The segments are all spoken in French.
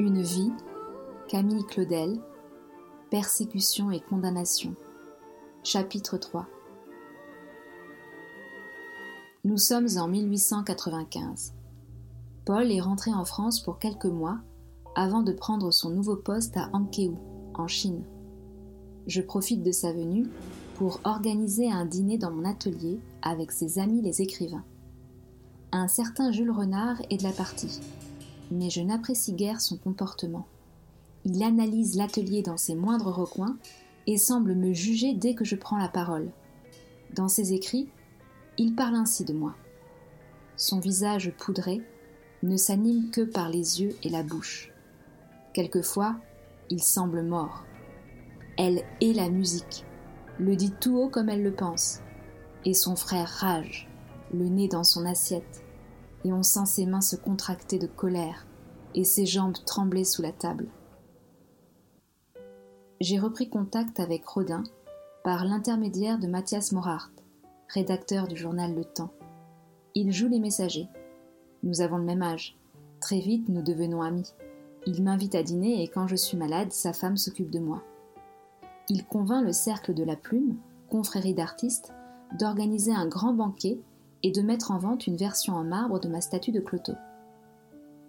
Une vie, Camille Claudel, Persécution et condamnation. Chapitre 3 Nous sommes en 1895. Paul est rentré en France pour quelques mois avant de prendre son nouveau poste à Ankeou, en Chine. Je profite de sa venue pour organiser un dîner dans mon atelier avec ses amis les écrivains. Un certain Jules Renard est de la partie, mais je n'apprécie guère son comportement. Il analyse l'atelier dans ses moindres recoins et semble me juger dès que je prends la parole. Dans ses écrits, il parle ainsi de moi. Son visage poudré ne s'anime que par les yeux et la bouche. Quelquefois, il semble mort. Elle est la musique, le dit tout haut comme elle le pense, et son frère rage, le nez dans son assiette, et on sent ses mains se contracter de colère et ses jambes trembler sous la table. J'ai repris contact avec Rodin par l'intermédiaire de Mathias Morart, rédacteur du journal Le Temps. Il joue les messagers. Nous avons le même âge. Très vite, nous devenons amis. Il m'invite à dîner et quand je suis malade, sa femme s'occupe de moi. Il convainc le Cercle de la Plume, confrérie d'artistes, d'organiser un grand banquet et de mettre en vente une version en marbre de ma statue de Cloto.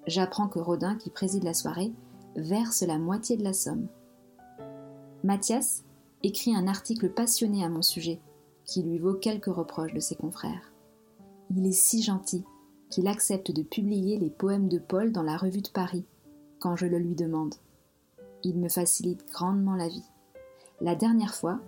J'apprends que Rodin, qui préside la soirée, verse la moitié de la somme. Mathias écrit un article passionné à mon sujet, qui lui vaut quelques reproches de ses confrères. Il est si gentil qu'il accepte de publier les poèmes de Paul dans la revue de Paris, quand je le lui demande. Il me facilite grandement la vie. La dernière fois,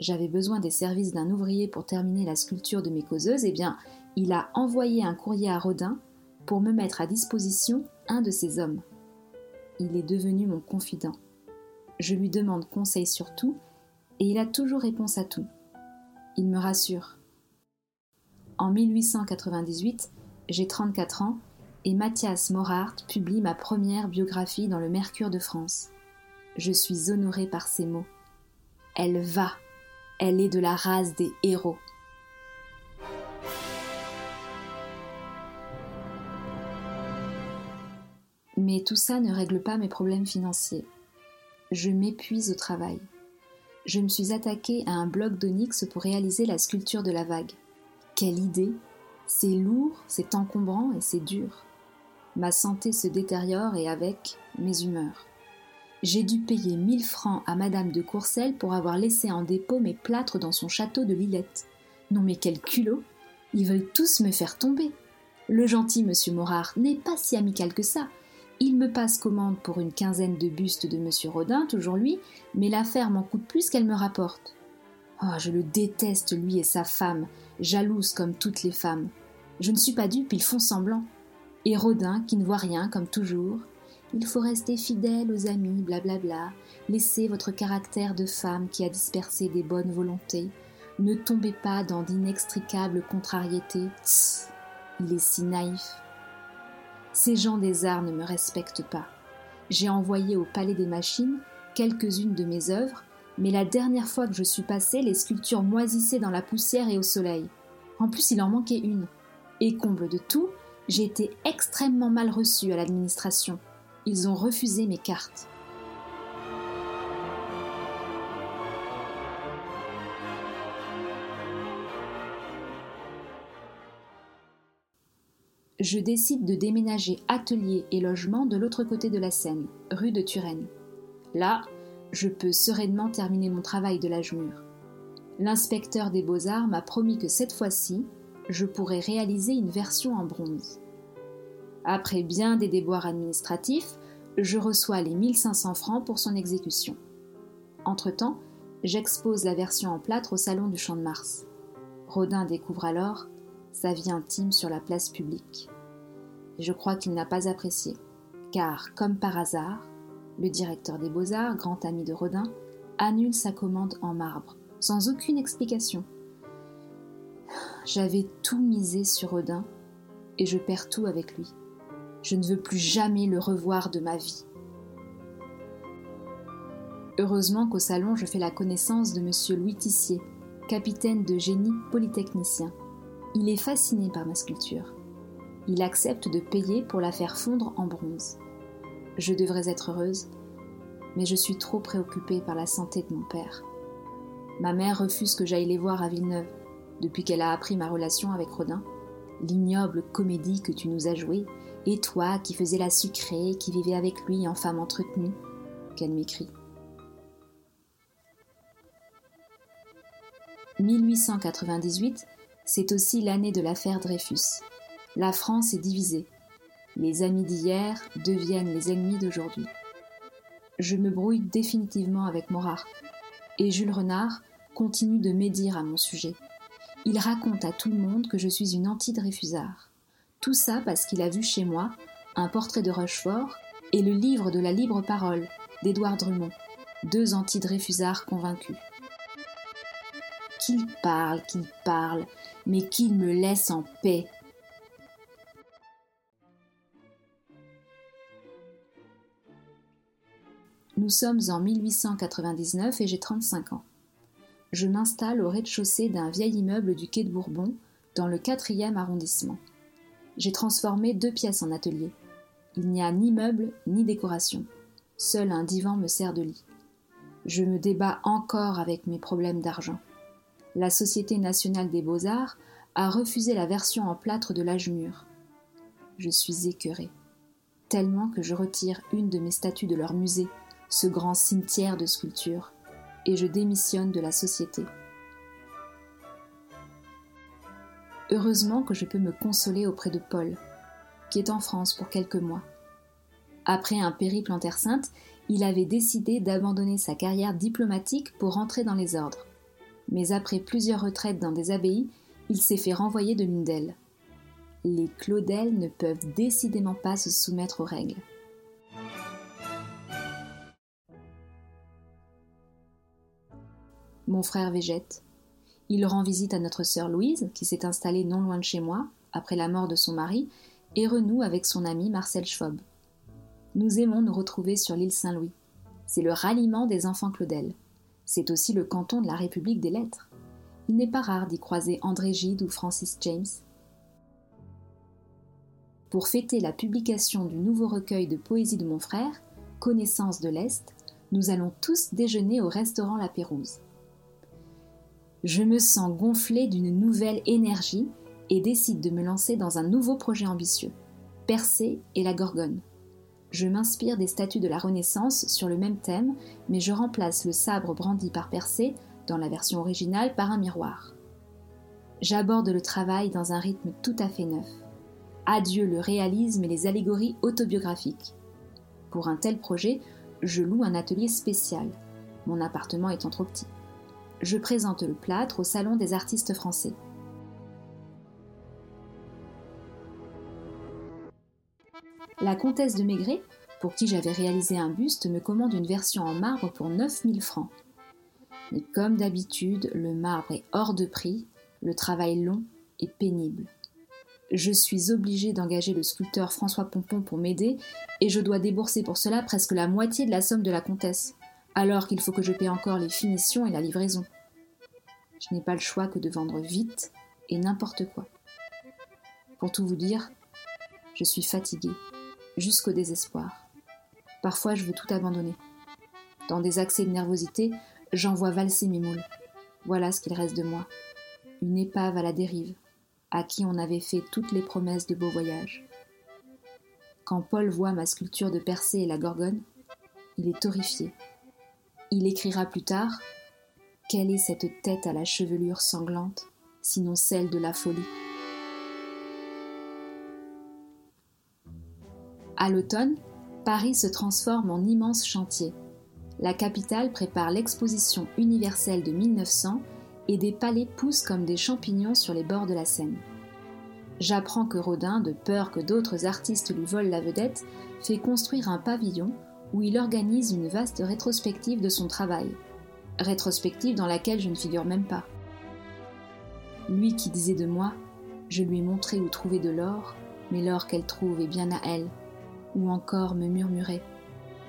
j'avais besoin des services d'un ouvrier pour terminer la sculpture de mes causeuses, eh bien, il a envoyé un courrier à Rodin pour me mettre à disposition un de ses hommes. Il est devenu mon confident. Je lui demande conseil sur tout, et il a toujours réponse à tout. Il me rassure. En 1898, j'ai 34 ans et Mathias Morart publie ma première biographie dans le Mercure de France. Je suis honorée par ces mots. Elle va, elle est de la race des héros. Mais tout ça ne règle pas mes problèmes financiers. Je m'épuise au travail. Je me suis attaquée à un bloc d'onyx pour réaliser la sculpture de la vague. Quelle idée C'est lourd, c'est encombrant et c'est dur. Ma santé se détériore et avec mes humeurs. J'ai dû payer 1000 francs à Madame de Courcelles pour avoir laissé en dépôt mes plâtres dans son château de Lillette. Non mais quel culot Ils veulent tous me faire tomber. Le gentil monsieur Morard n'est pas si amical que ça. Il me passe commande pour une quinzaine de bustes de monsieur Rodin, toujours lui, mais l'affaire m'en coûte plus qu'elle me rapporte. Oh, je le déteste, lui et sa femme, jalouse comme toutes les femmes. Je ne suis pas dupe, ils font semblant et Rodin qui ne voit rien comme toujours. Il faut rester fidèle aux amis, blablabla. Bla bla. Laissez votre caractère de femme qui a dispersé des bonnes volontés. Ne tombez pas dans d'inextricables contrariétés. Il est si naïf. Ces gens des arts ne me respectent pas. J'ai envoyé au Palais des Machines quelques-unes de mes œuvres, mais la dernière fois que je suis passée, les sculptures moisissaient dans la poussière et au soleil. En plus, il en manquait une. Et comble de tout, j'ai été extrêmement mal reçue à l'administration. Ils ont refusé mes cartes. Je décide de déménager atelier et logement de l'autre côté de la Seine, rue de Turenne. Là, je peux sereinement terminer mon travail de l'âge mûr. L'inspecteur des beaux-arts m'a promis que cette fois-ci, je pourrais réaliser une version en bronze. Après bien des déboires administratifs, je reçois les 1500 francs pour son exécution. Entre-temps, j'expose la version en plâtre au Salon du Champ de Mars. Rodin découvre alors sa vie intime sur la place publique. Je crois qu'il n'a pas apprécié, car, comme par hasard, le directeur des beaux-arts, grand ami de Rodin, annule sa commande en marbre, sans aucune explication. J'avais tout misé sur Rodin et je perds tout avec lui. Je ne veux plus jamais le revoir de ma vie. Heureusement qu'au salon, je fais la connaissance de M. Louis Tissier, capitaine de génie polytechnicien. Il est fasciné par ma sculpture. Il accepte de payer pour la faire fondre en bronze. Je devrais être heureuse, mais je suis trop préoccupée par la santé de mon père. Ma mère refuse que j'aille les voir à Villeneuve, depuis qu'elle a appris ma relation avec Rodin. L'ignoble comédie que tu nous as jouée, et toi qui faisais la sucrée, qui vivais avec lui en femme entretenue, qu'elle m'écrit. 1898, c'est aussi l'année de l'affaire Dreyfus. La France est divisée. Les amis d'hier deviennent les ennemis d'aujourd'hui. Je me brouille définitivement avec Morard, et Jules Renard continue de médire à mon sujet. Il raconte à tout le monde que je suis une anti-Dreyfusard. Tout ça parce qu'il a vu chez moi un portrait de Rochefort et le livre de la libre parole d'Édouard Drummond, deux anti-Dreyfusards convaincus. Qu'il parle, qu'il parle, mais qu'il me laisse en paix. Nous sommes en 1899 et j'ai 35 ans. Je m'installe au rez-de-chaussée d'un vieil immeuble du quai de Bourbon, dans le 4e arrondissement. J'ai transformé deux pièces en atelier. Il n'y a ni meubles ni décoration. Seul un divan me sert de lit. Je me débat encore avec mes problèmes d'argent la Société nationale des beaux-arts a refusé la version en plâtre de l'âge mûr. Je suis écœurée, tellement que je retire une de mes statues de leur musée, ce grand cimetière de sculptures, et je démissionne de la société. Heureusement que je peux me consoler auprès de Paul, qui est en France pour quelques mois. Après un périple en Terre Sainte, il avait décidé d'abandonner sa carrière diplomatique pour rentrer dans les ordres mais après plusieurs retraites dans des abbayes, il s'est fait renvoyer de l'une d'elles. Les Claudel ne peuvent décidément pas se soumettre aux règles. Mon frère végète. Il rend visite à notre sœur Louise, qui s'est installée non loin de chez moi, après la mort de son mari, et renoue avec son ami Marcel Schwab. Nous aimons nous retrouver sur l'île Saint-Louis. C'est le ralliement des enfants Claudel. C'est aussi le canton de la République des Lettres. Il n'est pas rare d'y croiser André Gide ou Francis James. Pour fêter la publication du nouveau recueil de poésie de mon frère, Connaissance de l'Est, nous allons tous déjeuner au restaurant La Pérouse. Je me sens gonflé d'une nouvelle énergie et décide de me lancer dans un nouveau projet ambitieux, Percé et la Gorgone je m'inspire des statues de la Renaissance sur le même thème, mais je remplace le sabre brandi par Persée, dans la version originale, par un miroir. J'aborde le travail dans un rythme tout à fait neuf. Adieu le réalisme et les allégories autobiographiques. Pour un tel projet, je loue un atelier spécial, mon appartement étant trop petit. Je présente le plâtre au Salon des artistes français. La comtesse de Maigret, pour qui j'avais réalisé un buste, me commande une version en marbre pour 9000 francs. Mais comme d'habitude, le marbre est hors de prix, le travail long et pénible. Je suis obligée d'engager le sculpteur François Pompon pour m'aider et je dois débourser pour cela presque la moitié de la somme de la comtesse, alors qu'il faut que je paie encore les finitions et la livraison. Je n'ai pas le choix que de vendre vite et n'importe quoi. Pour tout vous dire, je suis fatiguée jusqu'au désespoir. Parfois, je veux tout abandonner. Dans des accès de nervosité, j'envoie valser mes moules. Voilà ce qu'il reste de moi. Une épave à la dérive, à qui on avait fait toutes les promesses de beaux voyages. Quand Paul voit ma sculpture de Persée et la Gorgone, il est horrifié. Il écrira plus tard Quelle est cette tête à la chevelure sanglante, sinon celle de la folie À l'automne, Paris se transforme en immense chantier. La capitale prépare l'exposition universelle de 1900 et des palais poussent comme des champignons sur les bords de la Seine. J'apprends que Rodin, de peur que d'autres artistes lui volent la vedette, fait construire un pavillon où il organise une vaste rétrospective de son travail. Rétrospective dans laquelle je ne figure même pas. Lui qui disait de moi Je lui ai montré où trouver de l'or, mais l'or qu'elle trouve est bien à elle, ou encore me murmurer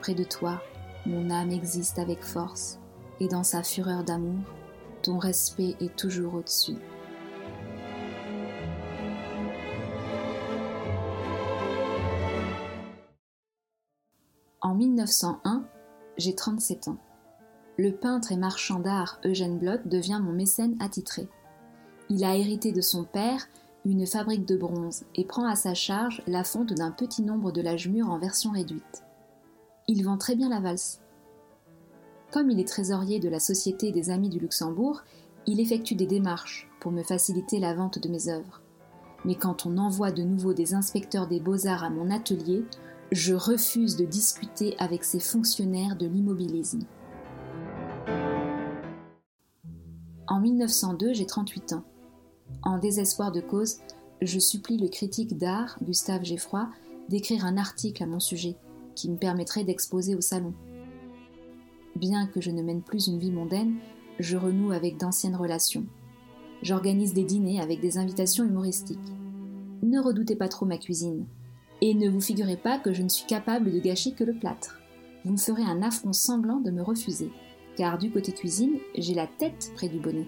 Près de toi, mon âme existe avec force, et dans sa fureur d'amour, ton respect est toujours au-dessus. En 1901, j'ai 37 ans. Le peintre et marchand d'art Eugène Blot devient mon mécène attitré. Il a hérité de son père une fabrique de bronze et prend à sa charge la fonte d'un petit nombre de l'âge mûr en version réduite. Il vend très bien la valse. Comme il est trésorier de la Société des Amis du Luxembourg, il effectue des démarches pour me faciliter la vente de mes œuvres. Mais quand on envoie de nouveau des inspecteurs des beaux-arts à mon atelier, je refuse de discuter avec ces fonctionnaires de l'immobilisme. En 1902, j'ai 38 ans. En désespoir de cause, je supplie le critique d'art, Gustave Geffroy, d'écrire un article à mon sujet qui me permettrait d'exposer au salon. Bien que je ne mène plus une vie mondaine, je renoue avec d'anciennes relations. J'organise des dîners avec des invitations humoristiques. Ne redoutez pas trop ma cuisine. Et ne vous figurez pas que je ne suis capable de gâcher que le plâtre. Vous me ferez un affront sanglant de me refuser, car du côté cuisine, j'ai la tête près du bonnet.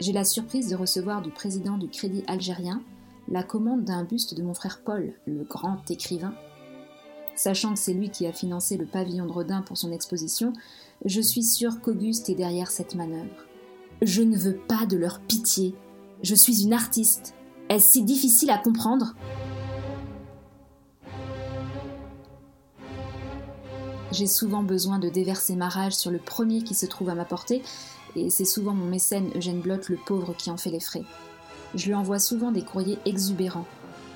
J'ai la surprise de recevoir du président du Crédit algérien la commande d'un buste de mon frère Paul, le grand écrivain. Sachant que c'est lui qui a financé le pavillon de Rodin pour son exposition, je suis sûre qu'Auguste est derrière cette manœuvre. Je ne veux pas de leur pitié. Je suis une artiste. Est-ce si difficile à comprendre? J'ai souvent besoin de déverser ma rage sur le premier qui se trouve à ma portée, et c'est souvent mon mécène Eugène Blot le pauvre qui en fait les frais. Je lui envoie souvent des courriers exubérants.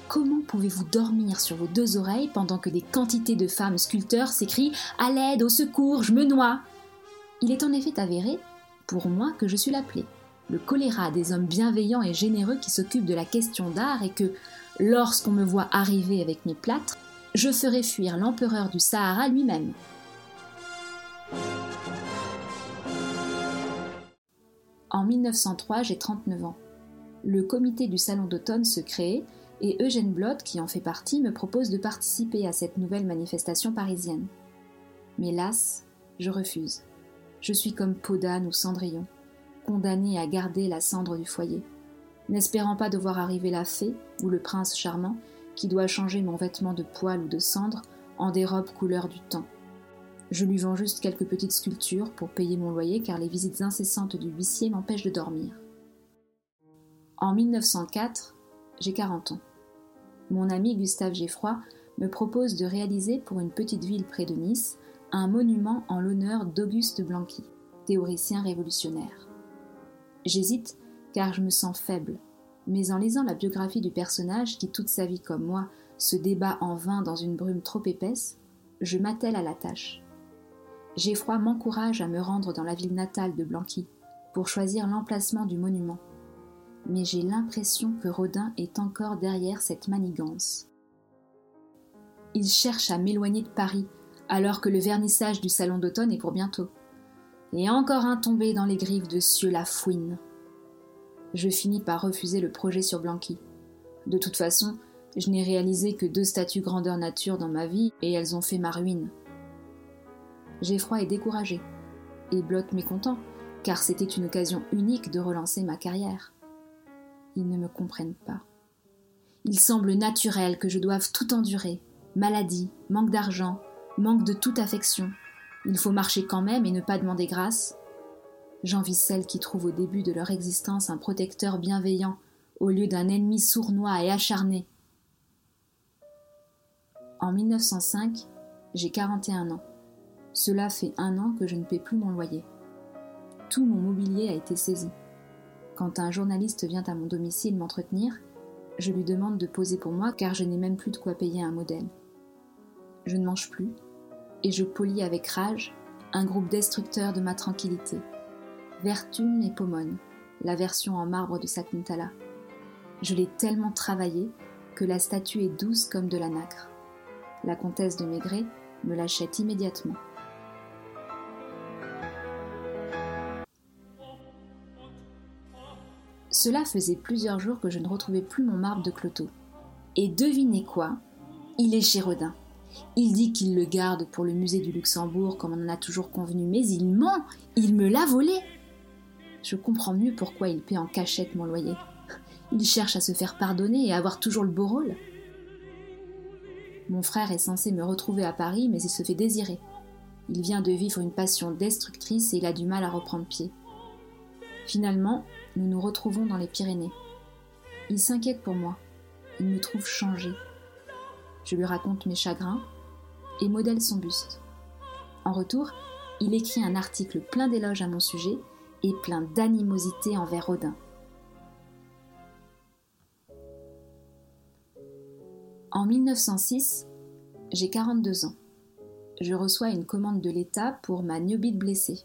Comment pouvez-vous dormir sur vos deux oreilles pendant que des quantités de femmes sculpteurs s'écrient À l'aide, au secours, je me noie Il est en effet avéré, pour moi, que je suis l'appelé, le choléra des hommes bienveillants et généreux qui s'occupent de la question d'art et que, lorsqu'on me voit arriver avec mes plâtres, je ferai fuir l'empereur du Sahara lui-même. En 1903, j'ai 39 ans. Le comité du Salon d'automne se crée et Eugène Blot, qui en fait partie, me propose de participer à cette nouvelle manifestation parisienne. Mais las, je refuse. Je suis comme Podane ou Cendrillon, condamné à garder la cendre du foyer, n'espérant pas de voir arriver la fée ou le prince charmant qui doit changer mon vêtement de poil ou de cendre en des robes couleur du temps. Je lui vends juste quelques petites sculptures pour payer mon loyer car les visites incessantes du huissier m'empêchent de dormir. En 1904, j'ai 40 ans. Mon ami Gustave Geffroy me propose de réaliser pour une petite ville près de Nice un monument en l'honneur d'Auguste Blanqui, théoricien révolutionnaire. J'hésite car je me sens faible, mais en lisant la biographie du personnage qui toute sa vie comme moi se débat en vain dans une brume trop épaisse, je m'attelle à la tâche. Geffroy m'encourage à me rendre dans la ville natale de Blanqui pour choisir l'emplacement du monument. Mais j'ai l'impression que Rodin est encore derrière cette manigance. Il cherche à m'éloigner de Paris alors que le vernissage du salon d'automne est pour bientôt. Et encore un tombé dans les griffes de Cieux la fouine. Je finis par refuser le projet sur Blanqui. De toute façon, je n'ai réalisé que deux statues grandeur nature dans ma vie et elles ont fait ma ruine. Geoffroy est découragé, et Blot mécontent, car c'était une occasion unique de relancer ma carrière. Ils ne me comprennent pas. Il semble naturel que je doive tout endurer maladie, manque d'argent, manque de toute affection. Il faut marcher quand même et ne pas demander grâce. J'envie celles qui trouvent au début de leur existence un protecteur bienveillant au lieu d'un ennemi sournois et acharné. En 1905, j'ai 41 ans. Cela fait un an que je ne paie plus mon loyer. Tout mon mobilier a été saisi. Quand un journaliste vient à mon domicile m'entretenir, je lui demande de poser pour moi car je n'ai même plus de quoi payer un modèle. Je ne mange plus et je polis avec rage un groupe destructeur de ma tranquillité. Vertume et Pomone, la version en marbre de Sakuntala. Je l'ai tellement travaillé que la statue est douce comme de la nacre. La comtesse de Maigret me l'achète immédiatement. Cela faisait plusieurs jours que je ne retrouvais plus mon marbre de Cloto. Et devinez quoi? Il est chez Rodin. Il dit qu'il le garde pour le musée du Luxembourg comme on en a toujours convenu, mais il ment Il me l'a volé Je comprends mieux pourquoi il paie en cachette mon loyer. Il cherche à se faire pardonner et à avoir toujours le beau rôle. Mon frère est censé me retrouver à Paris, mais il se fait désirer. Il vient de vivre une passion destructrice et il a du mal à reprendre pied. Finalement, nous nous retrouvons dans les Pyrénées. Il s'inquiète pour moi. Il me trouve changé. Je lui raconte mes chagrins et modèle son buste. En retour, il écrit un article plein d'éloges à mon sujet et plein d'animosité envers Rodin. En 1906, j'ai 42 ans. Je reçois une commande de l'État pour ma Niobite blessée,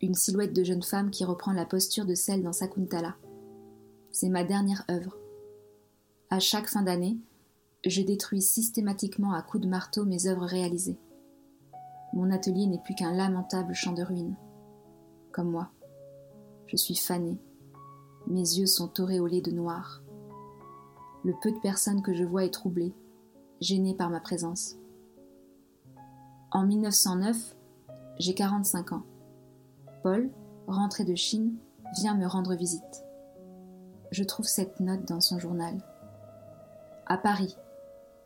une silhouette de jeune femme qui reprend la posture de celle dans Sakuntala. C'est ma dernière œuvre. À chaque fin d'année, je détruis systématiquement à coups de marteau mes œuvres réalisées. Mon atelier n'est plus qu'un lamentable champ de ruines. Comme moi, je suis fanée. Mes yeux sont auréolés de noir. Le peu de personnes que je vois est troublé, gêné par ma présence. En 1909, j'ai 45 ans. Paul, rentré de Chine, vient me rendre visite. Je trouve cette note dans son journal. À Paris,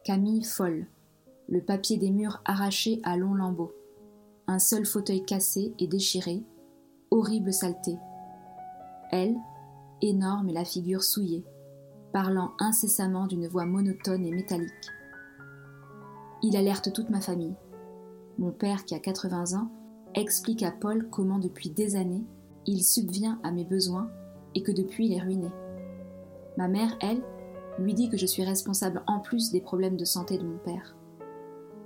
Camille folle, le papier des murs arraché à longs lambeaux, un seul fauteuil cassé et déchiré, horrible saleté. Elle, énorme et la figure souillée, parlant incessamment d'une voix monotone et métallique. Il alerte toute ma famille. Mon père, qui a 80 ans, explique à Paul comment depuis des années il subvient à mes besoins et que depuis il est ruiné. Ma mère, elle, lui dit que je suis responsable en plus des problèmes de santé de mon père.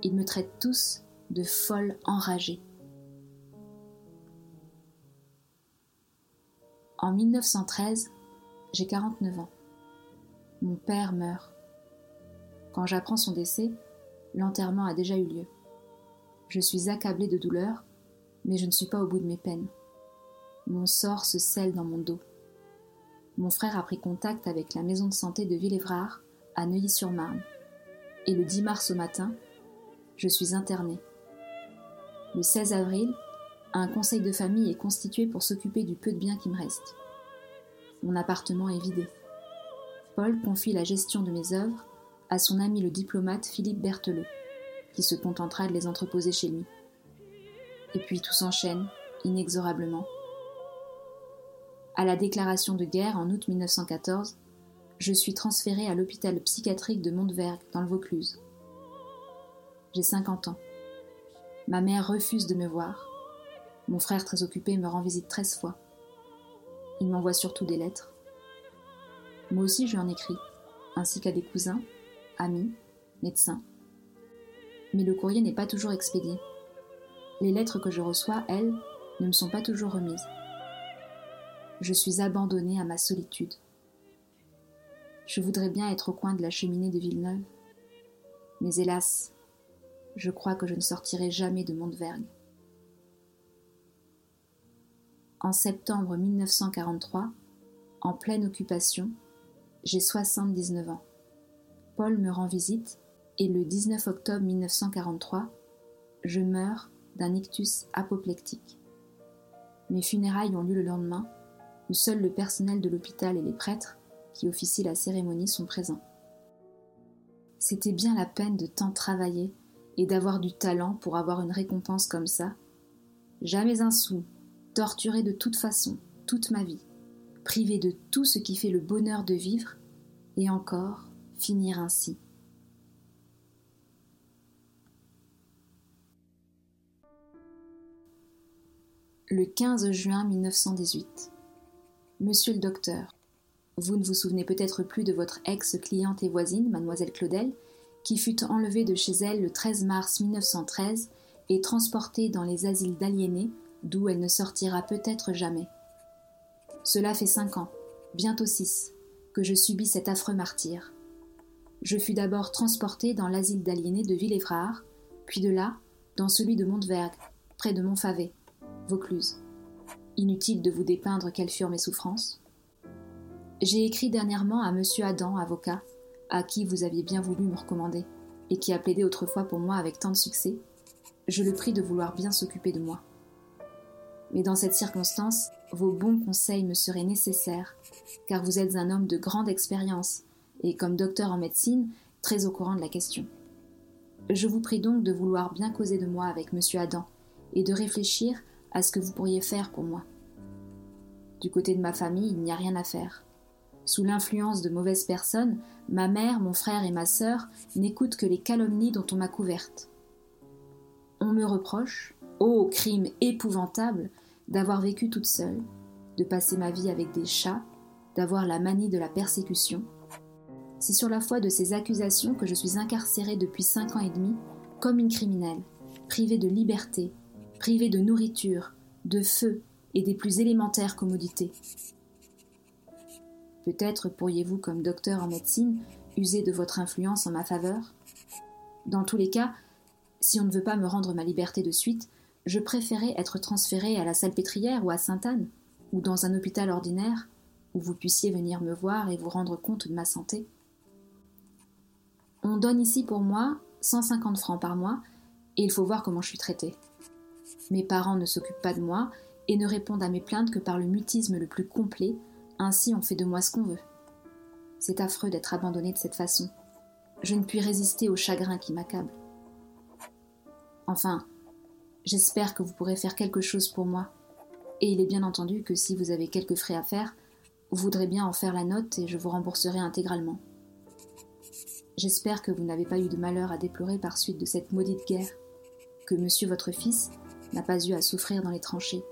Ils me traitent tous de folle enragée. En 1913, j'ai 49 ans. Mon père meurt. Quand j'apprends son décès, l'enterrement a déjà eu lieu. Je suis accablée de douleur, mais je ne suis pas au bout de mes peines. Mon sort se scelle dans mon dos. Mon frère a pris contact avec la maison de santé de Villévrard, à Neuilly-sur-Marne. Et le 10 mars au matin, je suis internée. Le 16 avril, un conseil de famille est constitué pour s'occuper du peu de biens qui me reste. Mon appartement est vidé. Paul confie la gestion de mes œuvres à son ami le diplomate Philippe Berthelot, qui se contentera de les entreposer chez lui. Et puis tout s'enchaîne, inexorablement. À la déclaration de guerre en août 1914, je suis transférée à l'hôpital psychiatrique de Montvergue, dans le Vaucluse. J'ai 50 ans. Ma mère refuse de me voir. Mon frère, très occupé, me rend visite 13 fois. Il m'envoie surtout des lettres. Moi aussi, je lui en écris, ainsi qu'à des cousins, amis, médecins. Mais le courrier n'est pas toujours expédié. Les lettres que je reçois, elles, ne me sont pas toujours remises. Je suis abandonnée à ma solitude. Je voudrais bien être au coin de la cheminée de Villeneuve. Mais hélas, je crois que je ne sortirai jamais de Montevergue. En septembre 1943, en pleine occupation, j'ai 79 ans. Paul me rend visite et le 19 octobre 1943, je meurs d'un ictus apoplectique. Mes funérailles ont lieu le lendemain, où seul le personnel de l'hôpital et les prêtres qui officient la cérémonie sont présents. C'était bien la peine de tant travailler et d'avoir du talent pour avoir une récompense comme ça. Jamais un sou, torturé de toute façon, toute ma vie, privé de tout ce qui fait le bonheur de vivre, et encore finir ainsi. Le 15 juin 1918. Monsieur le docteur, vous ne vous souvenez peut-être plus de votre ex-cliente et voisine, mademoiselle Claudel, qui fut enlevée de chez elle le 13 mars 1913 et transportée dans les asiles d'aliénés, d'où elle ne sortira peut-être jamais. Cela fait cinq ans, bientôt six, que je subis cet affreux martyr. Je fus d'abord transporté dans l'asile d'aliénés de Villévrard, puis de là, dans celui de Montevergue, près de Montfavet, Vaucluse. Inutile de vous dépeindre quelles furent mes souffrances. J'ai écrit dernièrement à monsieur Adam, avocat, à qui vous aviez bien voulu me recommander, et qui a plaidé autrefois pour moi avec tant de succès. Je le prie de vouloir bien s'occuper de moi. Mais dans cette circonstance, vos bons conseils me seraient nécessaires, car vous êtes un homme de grande expérience, et comme docteur en médecine, très au courant de la question. Je vous prie donc de vouloir bien causer de moi avec monsieur Adam et de réfléchir à ce que vous pourriez faire pour moi. Du côté de ma famille, il n'y a rien à faire. Sous l'influence de mauvaises personnes, ma mère, mon frère et ma sœur n'écoutent que les calomnies dont on m'a couverte. On me reproche, ô crime épouvantable, d'avoir vécu toute seule, de passer ma vie avec des chats, d'avoir la manie de la persécution. C'est sur la foi de ces accusations que je suis incarcérée depuis cinq ans et demi, comme une criminelle, privée de liberté, privée de nourriture, de feu et des plus élémentaires commodités. Peut-être pourriez-vous, comme docteur en médecine, user de votre influence en ma faveur? Dans tous les cas, si on ne veut pas me rendre ma liberté de suite, je préférais être transféré à la Salpêtrière ou à Sainte-Anne, ou dans un hôpital ordinaire, où vous puissiez venir me voir et vous rendre compte de ma santé. On donne ici pour moi 150 francs par mois, et il faut voir comment je suis traitée. Mes parents ne s'occupent pas de moi et ne répondent à mes plaintes que par le mutisme le plus complet ainsi on fait de moi ce qu'on veut. C'est affreux d'être abandonné de cette façon. Je ne puis résister au chagrin qui m'accable. Enfin, j'espère que vous pourrez faire quelque chose pour moi. Et il est bien entendu que si vous avez quelques frais à faire, vous voudrez bien en faire la note et je vous rembourserai intégralement. J'espère que vous n'avez pas eu de malheur à déplorer par suite de cette maudite guerre, que monsieur votre fils n'a pas eu à souffrir dans les tranchées,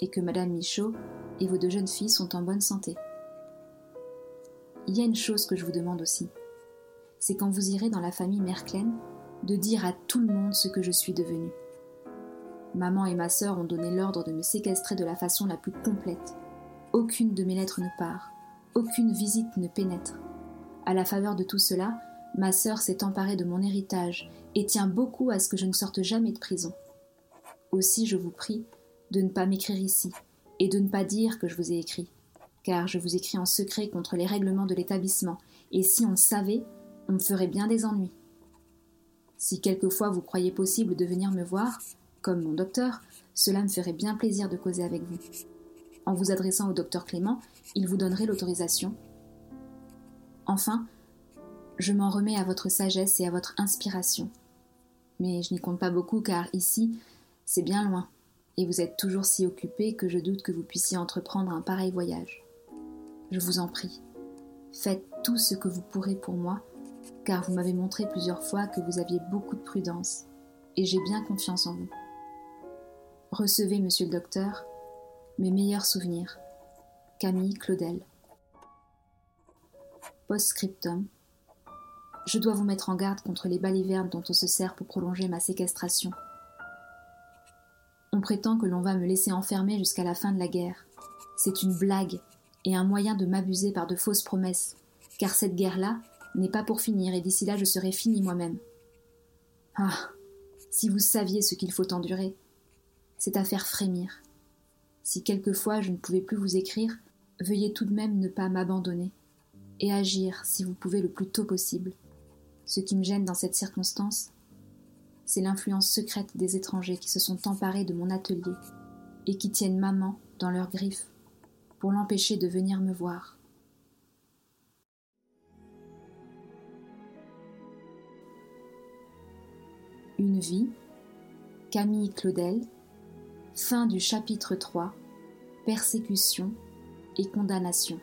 et que madame Michaud et vos deux jeunes filles sont en bonne santé. Il y a une chose que je vous demande aussi, c'est quand vous irez dans la famille Merklen, de dire à tout le monde ce que je suis devenue. Maman et ma sœur ont donné l'ordre de me séquestrer de la façon la plus complète. Aucune de mes lettres ne part, aucune visite ne pénètre. À la faveur de tout cela, ma sœur s'est emparée de mon héritage et tient beaucoup à ce que je ne sorte jamais de prison. Aussi, je vous prie de ne pas m'écrire ici, et de ne pas dire que je vous ai écrit, car je vous écris en secret contre les règlements de l'établissement, et si on le savait, on me ferait bien des ennuis. Si quelquefois vous croyez possible de venir me voir, comme mon docteur, cela me ferait bien plaisir de causer avec vous. En vous adressant au docteur Clément, il vous donnerait l'autorisation. Enfin, je m'en remets à votre sagesse et à votre inspiration. Mais je n'y compte pas beaucoup car ici, c'est bien loin et vous êtes toujours si occupé que je doute que vous puissiez entreprendre un pareil voyage. Je vous en prie, faites tout ce que vous pourrez pour moi, car vous m'avez montré plusieurs fois que vous aviez beaucoup de prudence, et j'ai bien confiance en vous. Recevez, monsieur le docteur, mes meilleurs souvenirs. Camille Claudel. Post-scriptum. Je dois vous mettre en garde contre les balivernes dont on se sert pour prolonger ma séquestration. On prétend que l'on va me laisser enfermer jusqu'à la fin de la guerre. C'est une blague et un moyen de m'abuser par de fausses promesses, car cette guerre-là n'est pas pour finir et d'ici là je serai fini moi-même. Ah, si vous saviez ce qu'il faut endurer, c'est à faire frémir. Si quelquefois je ne pouvais plus vous écrire, veuillez tout de même ne pas m'abandonner et agir si vous pouvez le plus tôt possible. Ce qui me gêne dans cette circonstance, c'est l'influence secrète des étrangers qui se sont emparés de mon atelier et qui tiennent maman dans leurs griffes pour l'empêcher de venir me voir. Une vie, Camille Claudel, fin du chapitre 3, Persécution et condamnation.